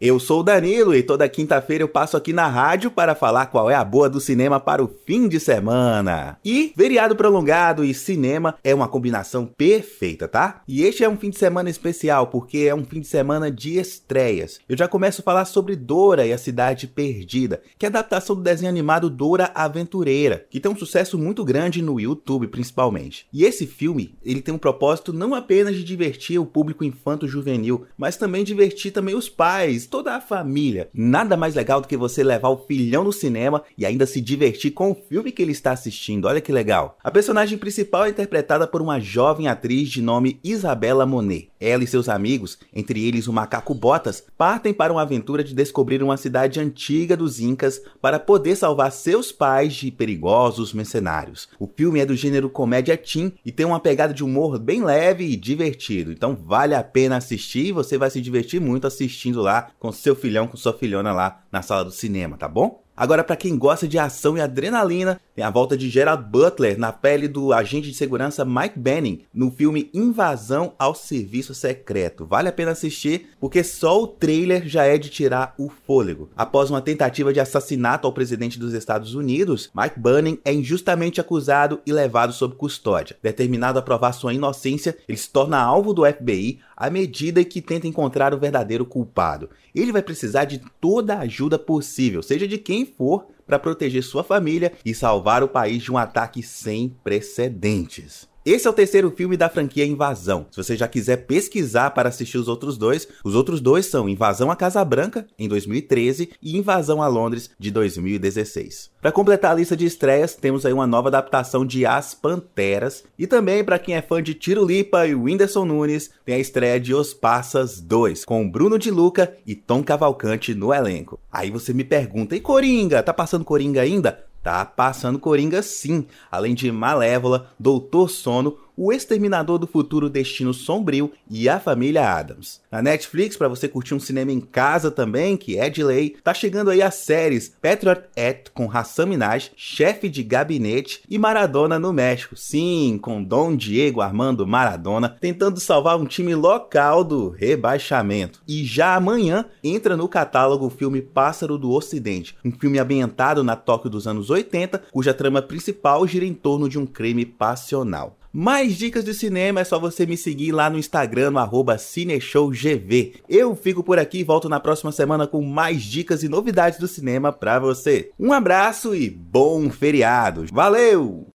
Eu sou o Danilo e toda quinta-feira eu passo aqui na rádio para falar qual é a boa do cinema para o fim de semana. E feriado prolongado e cinema é uma combinação perfeita, tá? E este é um fim de semana especial porque é um fim de semana de estreias. Eu já começo a falar sobre Dora e a Cidade Perdida, que é a adaptação do desenho animado Dora Aventureira, que tem um sucesso muito grande no YouTube principalmente. E esse filme, ele tem um propósito não apenas de divertir o público infanto-juvenil, mas também divertir também os pais toda a família. Nada mais legal do que você levar o filhão no cinema e ainda se divertir com o filme que ele está assistindo. Olha que legal. A personagem principal é interpretada por uma jovem atriz de nome Isabela Monet. Ela e seus amigos, entre eles o macaco Botas, partem para uma aventura de descobrir uma cidade antiga dos Incas para poder salvar seus pais de perigosos mercenários. O filme é do gênero comédia teen e tem uma pegada de humor bem leve e divertido. Então vale a pena assistir e você vai se divertir muito assistindo lá com seu filhão, com sua filhona lá na sala do cinema, tá bom? Agora, para quem gosta de ação e adrenalina, a volta de Gerald Butler na pele do agente de segurança Mike Benning no filme Invasão ao Serviço Secreto. Vale a pena assistir porque só o trailer já é de tirar o fôlego. Após uma tentativa de assassinato ao presidente dos Estados Unidos, Mike Benning é injustamente acusado e levado sob custódia. Determinado a provar sua inocência, ele se torna alvo do FBI à medida que tenta encontrar o verdadeiro culpado. Ele vai precisar de toda a ajuda possível, seja de quem for para proteger sua família e salvar o país de um ataque sem precedentes. Esse é o terceiro filme da franquia Invasão. Se você já quiser pesquisar para assistir os outros dois, os outros dois são Invasão à Casa Branca, em 2013, e Invasão a Londres, de 2016. Para completar a lista de estreias, temos aí uma nova adaptação de As Panteras, e também para quem é fã de Tiro Lipa e Whindersson Nunes, tem a estreia de Os Passas 2, com Bruno de Luca e Tom Cavalcante no elenco. Aí você me pergunta, e Coringa? Tá passando Coringa ainda? Tá passando Coringa sim, além de Malévola, Doutor Sono, o Exterminador do Futuro Destino Sombrio e A Família Adams. Na Netflix, para você curtir um cinema em casa também, que é de lei, tá chegando aí as séries Patriot Act com Hassan Minaj, Chefe de Gabinete e Maradona no México. Sim, com Dom Diego Armando Maradona tentando salvar um time local do rebaixamento. E já amanhã entra no catálogo o filme Pássaro do Ocidente, um filme ambientado na Tóquio dos anos 80, cuja trama principal gira em torno de um crime passional. Mais dicas de cinema é só você me seguir lá no Instagram, no CineshowGV. Eu fico por aqui e volto na próxima semana com mais dicas e novidades do cinema pra você. Um abraço e bom feriado. Valeu!